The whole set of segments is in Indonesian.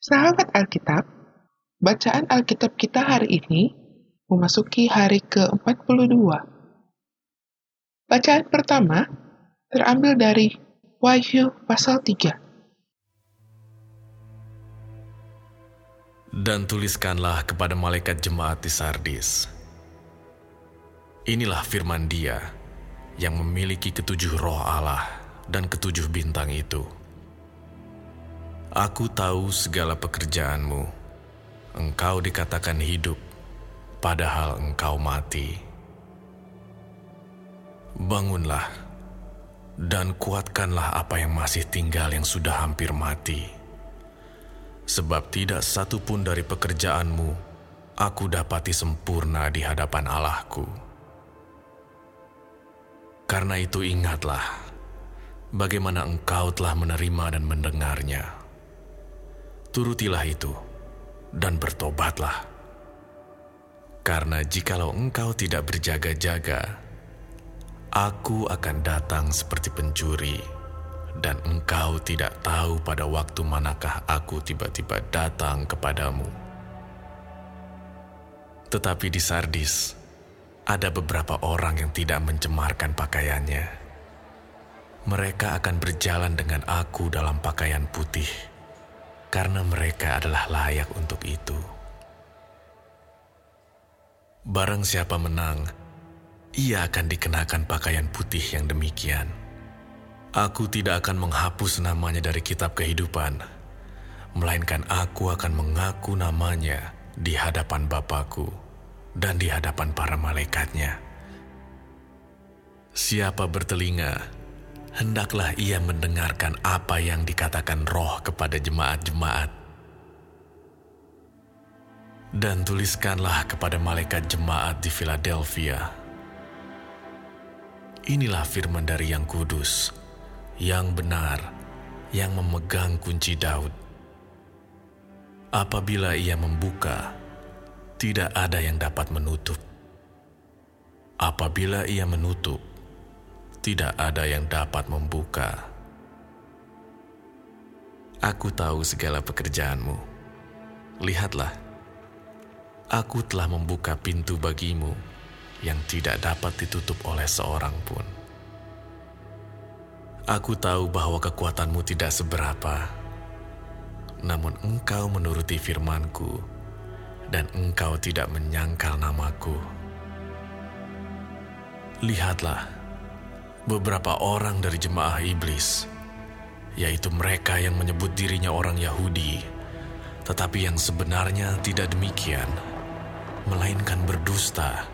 Sahabat Alkitab, bacaan Alkitab kita hari ini memasuki hari ke-42. Bacaan pertama terambil dari Wahyu pasal 3. Dan tuliskanlah kepada malaikat jemaat di Sardis. Inilah firman dia yang memiliki ketujuh roh Allah dan ketujuh bintang itu. Aku tahu segala pekerjaanmu. Engkau dikatakan hidup, padahal engkau mati. Bangunlah dan kuatkanlah apa yang masih tinggal yang sudah hampir mati. Sebab tidak satu pun dari pekerjaanmu aku dapati sempurna di hadapan Allahku. Karena itu ingatlah bagaimana engkau telah menerima dan mendengarnya turutilah itu dan bertobatlah. Karena jikalau engkau tidak berjaga-jaga, aku akan datang seperti pencuri, dan engkau tidak tahu pada waktu manakah aku tiba-tiba datang kepadamu. Tetapi di Sardis, ada beberapa orang yang tidak mencemarkan pakaiannya. Mereka akan berjalan dengan aku dalam pakaian putih karena mereka adalah layak untuk itu. Barang siapa menang, ia akan dikenakan pakaian putih yang demikian. Aku tidak akan menghapus namanya dari kitab kehidupan, melainkan aku akan mengaku namanya di hadapan Bapakku dan di hadapan para malaikatnya. Siapa bertelinga, hendaklah ia mendengarkan apa yang dikatakan roh kepada jemaat-jemaat. Dan tuliskanlah kepada malaikat jemaat di Philadelphia. Inilah firman dari yang kudus, yang benar, yang memegang kunci Daud. Apabila ia membuka, tidak ada yang dapat menutup. Apabila ia menutup, tidak ada yang dapat membuka. Aku tahu segala pekerjaanmu. Lihatlah, aku telah membuka pintu bagimu yang tidak dapat ditutup oleh seorang pun. Aku tahu bahwa kekuatanmu tidak seberapa, namun engkau menuruti firmanku, dan engkau tidak menyangkal namaku. Lihatlah, beberapa orang dari jemaah iblis, yaitu mereka yang menyebut dirinya orang Yahudi, tetapi yang sebenarnya tidak demikian, melainkan berdusta,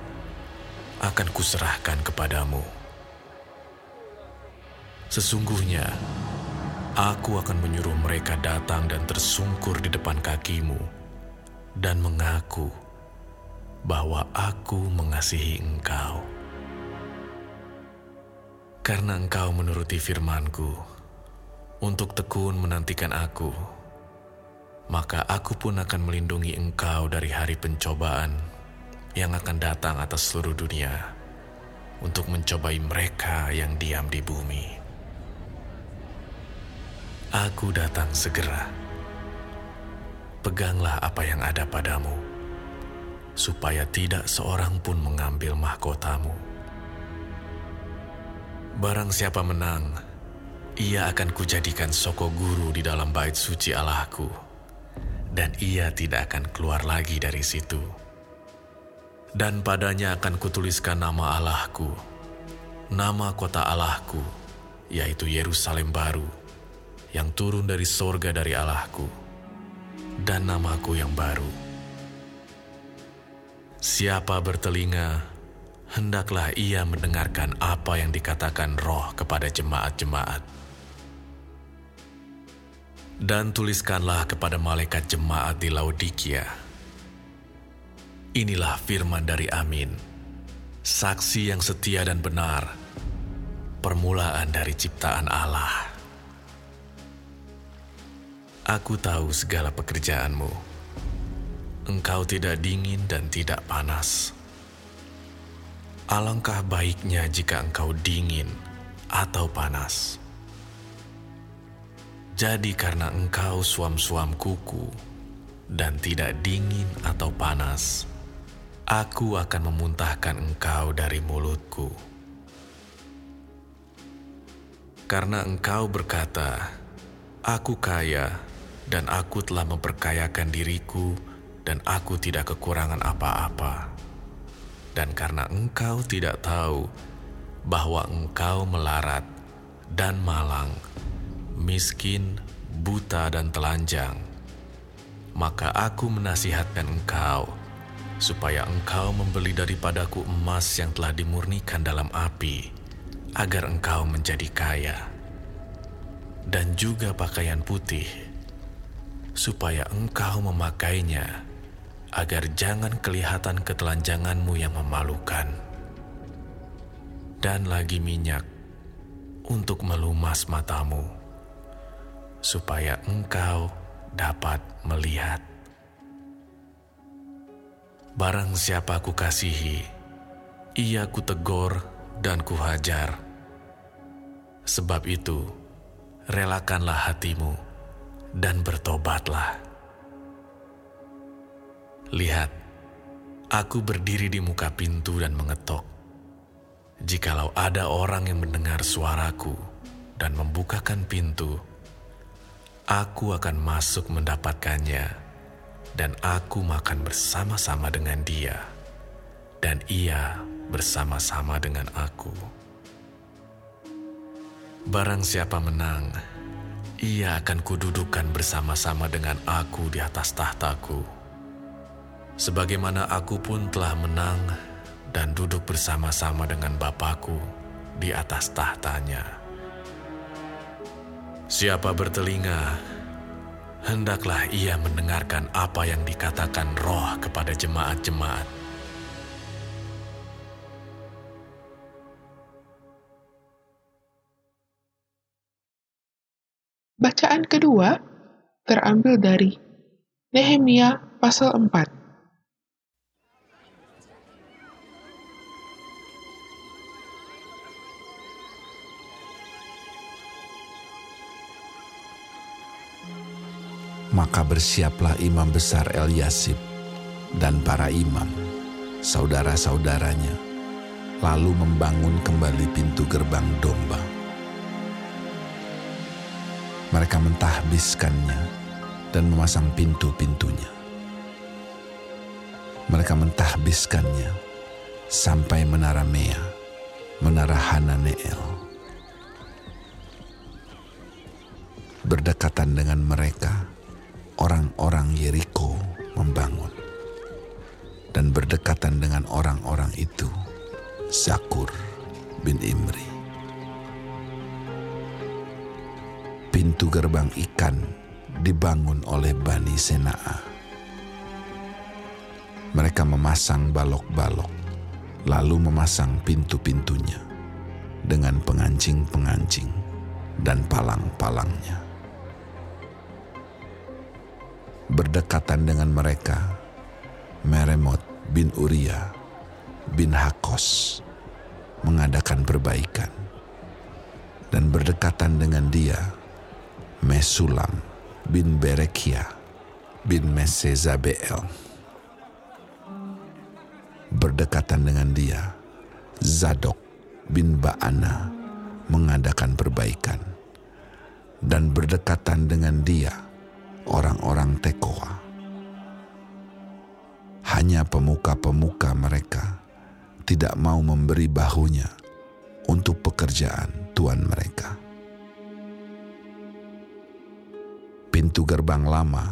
akan kuserahkan kepadamu. Sesungguhnya, aku akan menyuruh mereka datang dan tersungkur di depan kakimu dan mengaku bahwa aku mengasihi engkau. Karena engkau menuruti firmanku, untuk tekun menantikan aku, maka aku pun akan melindungi engkau dari hari pencobaan yang akan datang atas seluruh dunia untuk mencobai mereka yang diam di bumi. Aku datang segera. Peganglah apa yang ada padamu, supaya tidak seorang pun mengambil mahkotamu. Barang siapa menang, ia akan kujadikan soko guru di dalam bait suci Allahku, dan ia tidak akan keluar lagi dari situ. Dan padanya akan kutuliskan nama Allahku, nama kota Allahku, yaitu Yerusalem baru, yang turun dari sorga dari Allahku, dan namaku yang baru. Siapa bertelinga, hendaklah ia mendengarkan apa yang dikatakan roh kepada jemaat-jemaat. Dan tuliskanlah kepada malaikat jemaat di Laodikia. Inilah firman dari Amin, saksi yang setia dan benar, permulaan dari ciptaan Allah. Aku tahu segala pekerjaanmu. Engkau tidak dingin dan tidak panas Alangkah baiknya jika engkau dingin atau panas. Jadi karena engkau suam-suam kuku dan tidak dingin atau panas, aku akan memuntahkan engkau dari mulutku. Karena engkau berkata, Aku kaya dan aku telah memperkayakan diriku dan aku tidak kekurangan apa-apa. Dan karena engkau tidak tahu bahwa engkau melarat dan malang, miskin, buta dan telanjang, maka aku menasihatkan engkau supaya engkau membeli daripadaku emas yang telah dimurnikan dalam api, agar engkau menjadi kaya. Dan juga pakaian putih, supaya engkau memakainya, agar jangan kelihatan ketelanjanganmu yang memalukan, dan lagi minyak untuk melumas matamu, supaya engkau dapat melihat. Barang siapa ku kasihi, ia kutegur dan kuhajar. Sebab itu, relakanlah hatimu dan bertobatlah. Lihat, aku berdiri di muka pintu dan mengetok. Jikalau ada orang yang mendengar suaraku dan membukakan pintu, aku akan masuk mendapatkannya, dan aku makan bersama-sama dengan dia, dan ia bersama-sama dengan aku. Barang siapa menang, ia akan kududukan bersama-sama dengan aku di atas tahtaku. Sebagaimana aku pun telah menang dan duduk bersama-sama dengan Bapakku di atas tahtanya. Siapa bertelinga, hendaklah ia mendengarkan apa yang dikatakan roh kepada jemaat-jemaat. Bacaan kedua terambil dari Nehemia pasal 4. Maka bersiaplah imam besar Eliasib dan para imam, saudara-saudaranya, lalu membangun kembali pintu gerbang domba mereka mentahbiskannya dan memasang pintu-pintunya. Mereka mentahbiskannya sampai menara Mea, menara Hananeel. Berdekatan dengan mereka, orang-orang Yeriko membangun. Dan berdekatan dengan orang-orang itu, Zakur bin Imri. pintu gerbang ikan dibangun oleh Bani Senaa. Mereka memasang balok-balok, lalu memasang pintu-pintunya dengan pengancing-pengancing dan palang-palangnya. Berdekatan dengan mereka, Meremot bin Uria bin Hakos mengadakan perbaikan dan berdekatan dengan dia Mesulam bin Berekia bin Mesezabel. Berdekatan dengan dia, Zadok bin Baana mengadakan perbaikan. Dan berdekatan dengan dia, orang-orang Tekoa. Hanya pemuka-pemuka mereka tidak mau memberi bahunya untuk pekerjaan Tuhan mereka. pintu gerbang lama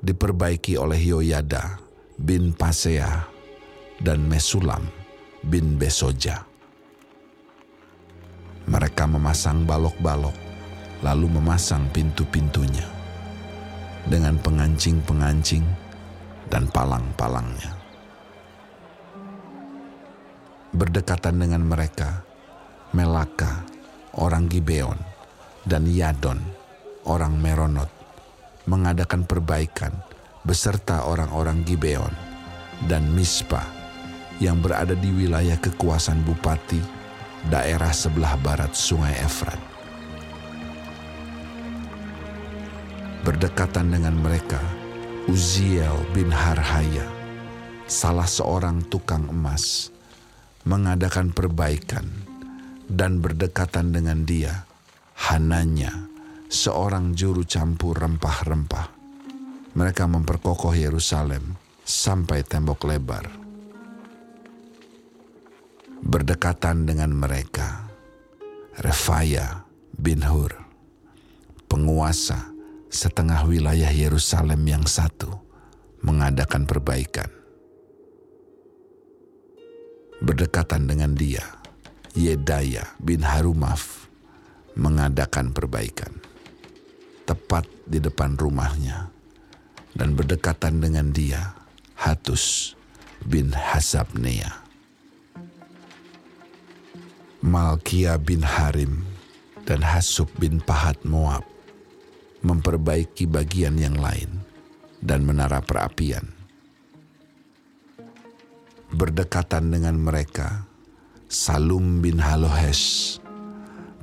diperbaiki oleh Yoyada bin Pasea dan Mesulam bin Besoja. Mereka memasang balok-balok, lalu memasang pintu-pintunya dengan pengancing-pengancing dan palang-palangnya. Berdekatan dengan mereka, Melaka, orang Gibeon, dan Yadon, orang Meronot, mengadakan perbaikan beserta orang-orang Gibeon dan Mispa yang berada di wilayah kekuasaan bupati daerah sebelah barat Sungai Efrat. Berdekatan dengan mereka, Uziel bin Harhaya, salah seorang tukang emas, mengadakan perbaikan dan berdekatan dengan dia, Hananya, seorang juru campur rempah-rempah. Mereka memperkokoh Yerusalem sampai tembok lebar. Berdekatan dengan mereka, Refaya bin Hur, penguasa setengah wilayah Yerusalem yang satu mengadakan perbaikan. Berdekatan dengan dia, Yedaya bin Harumaf mengadakan perbaikan tepat di depan rumahnya dan berdekatan dengan dia Hatus bin Hasabnea. Malkia bin Harim dan Hasub bin Pahat Moab memperbaiki bagian yang lain dan menara perapian. Berdekatan dengan mereka, Salum bin Halohes,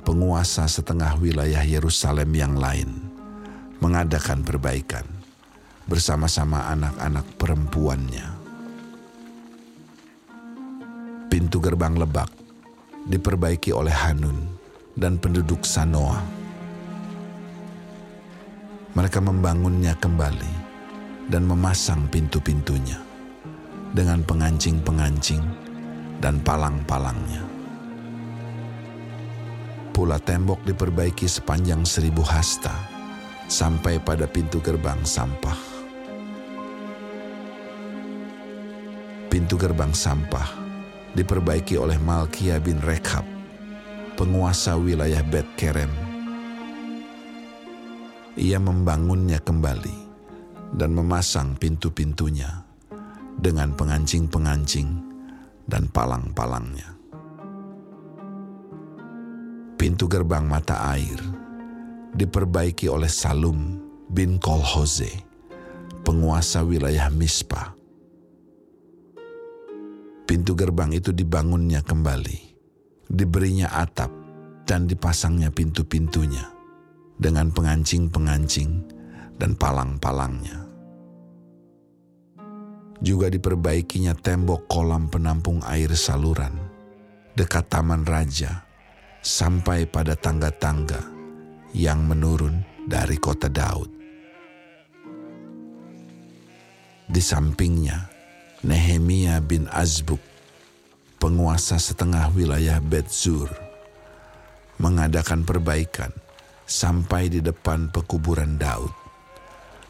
penguasa setengah wilayah Yerusalem yang lain, mengadakan perbaikan bersama-sama anak-anak perempuannya. Pintu gerbang lebak diperbaiki oleh Hanun dan penduduk Sanoa mereka membangunnya kembali dan memasang pintu-pintunya dengan pengancing-pengancing dan palang-palangnya. Pula tembok diperbaiki sepanjang seribu hasta sampai pada pintu gerbang sampah. Pintu gerbang sampah diperbaiki oleh Malkia bin Rekhab, penguasa wilayah Bet Kerem ia membangunnya kembali dan memasang pintu-pintunya dengan pengancing-pengancing dan palang-palangnya. Pintu gerbang mata air diperbaiki oleh Salum bin Kolhoze, penguasa wilayah Mispa. Pintu gerbang itu dibangunnya kembali, diberinya atap dan dipasangnya pintu-pintunya dengan pengancing-pengancing dan palang-palangnya. Juga diperbaikinya tembok kolam penampung air saluran dekat taman raja sampai pada tangga-tangga yang menurun dari kota Daud. Di sampingnya, Nehemia bin Azbuk, penguasa setengah wilayah Betzur, mengadakan perbaikan sampai di depan pekuburan Daud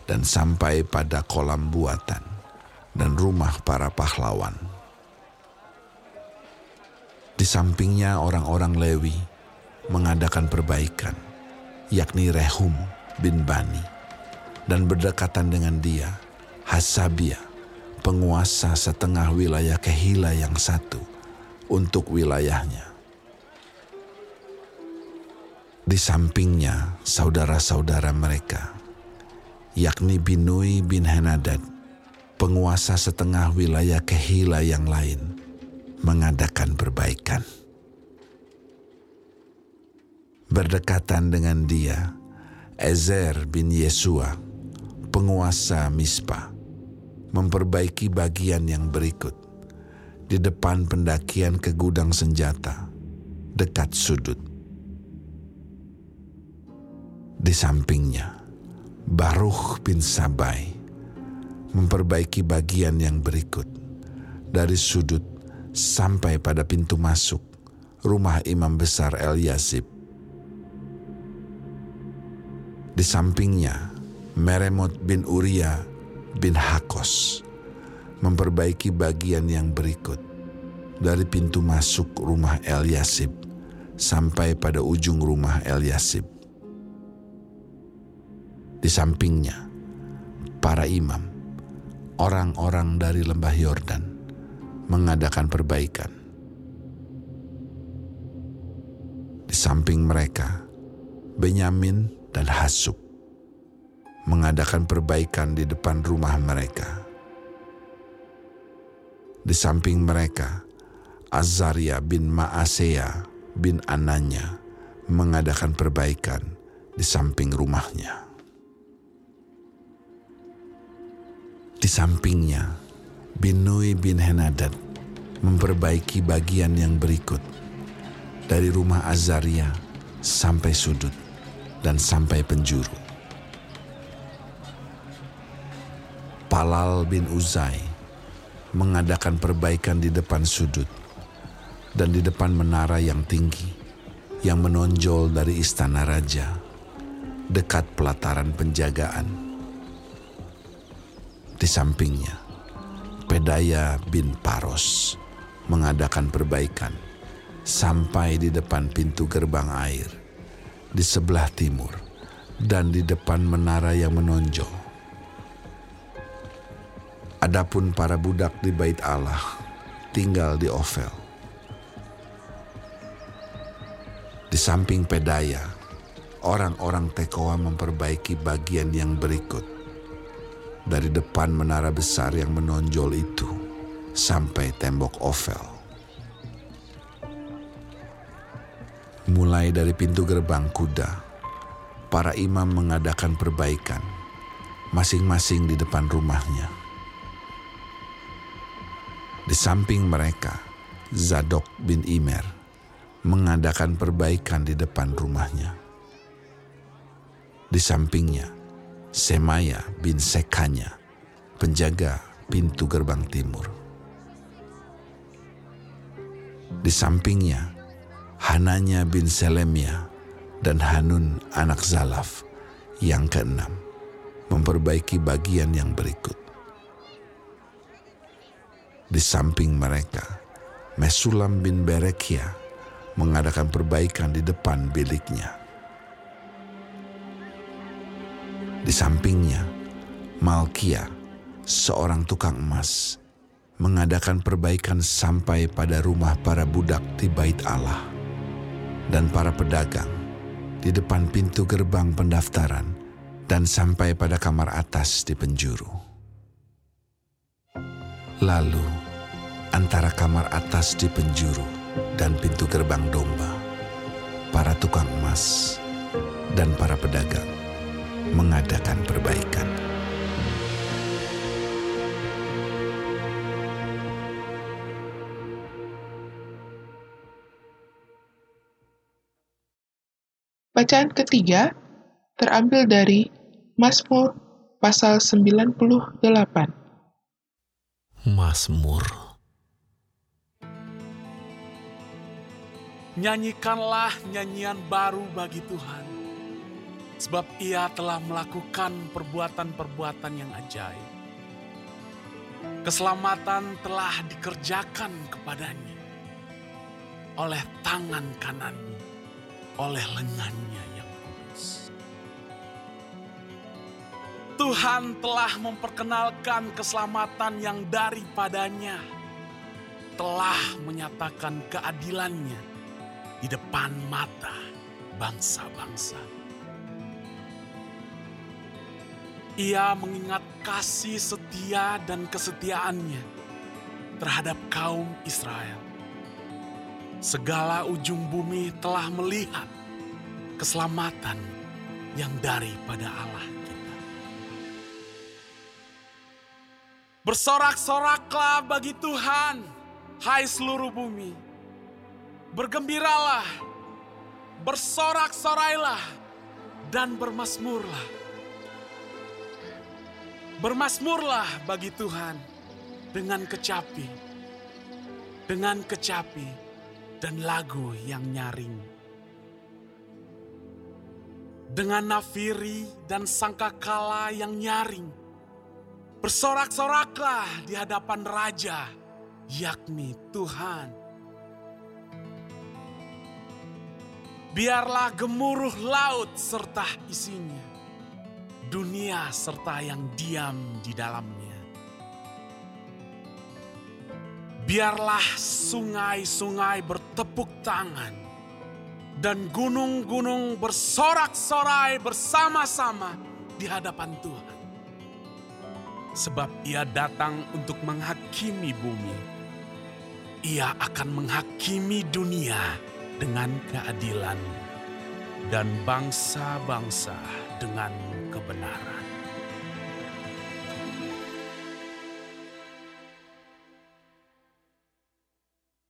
dan sampai pada kolam buatan dan rumah para pahlawan. Di sampingnya orang-orang Lewi mengadakan perbaikan, yakni Rehum bin Bani, dan berdekatan dengan dia, Hasabia, penguasa setengah wilayah Kehila yang satu untuk wilayahnya di sampingnya saudara-saudara mereka, yakni Binui bin Henadad, penguasa setengah wilayah Kehila yang lain, mengadakan perbaikan. Berdekatan dengan dia, Ezer bin Yesua, penguasa Mispa, memperbaiki bagian yang berikut di depan pendakian ke gudang senjata dekat sudut di sampingnya, Baruch bin Sabai memperbaiki bagian yang berikut. Dari sudut sampai pada pintu masuk rumah imam besar El Yasib. Di sampingnya, Meremot bin Uria bin Hakos memperbaiki bagian yang berikut. Dari pintu masuk rumah El Yasib sampai pada ujung rumah El Yasib di sampingnya, para imam, orang-orang dari lembah Yordan, mengadakan perbaikan. Di samping mereka, Benyamin dan Hasub mengadakan perbaikan di depan rumah mereka. Di samping mereka, Azaria bin Maasea bin Ananya mengadakan perbaikan di samping rumahnya. Sampingnya, Binui bin Henadad memperbaiki bagian yang berikut dari rumah Azaria sampai sudut dan sampai penjuru. Palal bin Uzai mengadakan perbaikan di depan sudut dan di depan menara yang tinggi yang menonjol dari istana raja dekat pelataran penjagaan. Di sampingnya, Pedaya bin Paros mengadakan perbaikan sampai di depan pintu gerbang air di sebelah timur dan di depan menara yang menonjol. Adapun para budak di bait Allah tinggal di Ovel. Di samping Pedaya, orang-orang Tekoa memperbaiki bagian yang berikut. Dari depan menara besar yang menonjol itu sampai tembok Ovel. Mulai dari pintu gerbang kuda, para imam mengadakan perbaikan, masing-masing di depan rumahnya. Di samping mereka, Zadok bin Imer mengadakan perbaikan di depan rumahnya. Di sampingnya, Semaya bin Sekanya, penjaga pintu gerbang timur. Di sampingnya, Hananya bin Selemia dan Hanun anak Zalaf yang keenam memperbaiki bagian yang berikut. Di samping mereka, Mesulam bin Berekia mengadakan perbaikan di depan biliknya. Di sampingnya, Malkia, seorang tukang emas, mengadakan perbaikan sampai pada rumah para budak di bait Allah dan para pedagang di depan pintu gerbang pendaftaran dan sampai pada kamar atas di penjuru. Lalu, antara kamar atas di penjuru dan pintu gerbang domba, para tukang emas dan para pedagang mengadakan perbaikan. Bacaan ketiga terambil dari Mazmur pasal 98. Mazmur. Nyanyikanlah nyanyian baru bagi Tuhan, sebab Ia telah melakukan perbuatan-perbuatan yang ajaib. Keselamatan telah dikerjakan kepadanya oleh tangan kanannya, oleh lengannya yang kudus. Tuhan telah memperkenalkan keselamatan yang daripadanya, telah menyatakan keadilannya di depan mata bangsa-bangsa. Ia mengingat kasih setia dan kesetiaannya terhadap kaum Israel. Segala ujung bumi telah melihat keselamatan yang daripada Allah kita. Bersorak-soraklah bagi Tuhan, hai seluruh bumi. Bergembiralah, bersorak-sorailah, dan bermasmurlah. Bermasmurlah bagi Tuhan dengan kecapi, dengan kecapi dan lagu yang nyaring. Dengan nafiri dan sangkakala yang nyaring, bersorak-soraklah di hadapan Raja, yakni Tuhan. Biarlah gemuruh laut serta isinya, dunia serta yang diam di dalamnya. Biarlah sungai-sungai bertepuk tangan dan gunung-gunung bersorak-sorai bersama-sama di hadapan Tuhan. Sebab ia datang untuk menghakimi bumi. Ia akan menghakimi dunia dengan keadilan dan bangsa-bangsa dengan kebenaran.